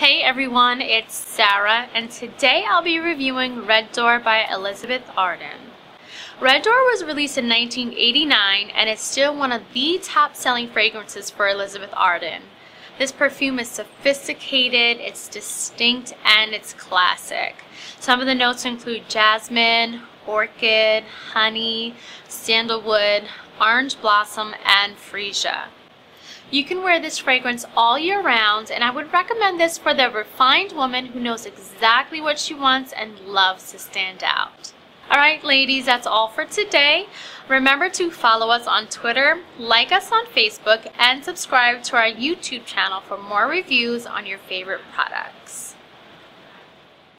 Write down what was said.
Hey everyone, it's Sarah, and today I'll be reviewing Red Door by Elizabeth Arden. Red Door was released in 1989 and it's still one of the top selling fragrances for Elizabeth Arden. This perfume is sophisticated, it's distinct, and it's classic. Some of the notes include jasmine, orchid, honey, sandalwood, orange blossom, and freesia. You can wear this fragrance all year round, and I would recommend this for the refined woman who knows exactly what she wants and loves to stand out. Alright, ladies, that's all for today. Remember to follow us on Twitter, like us on Facebook, and subscribe to our YouTube channel for more reviews on your favorite products.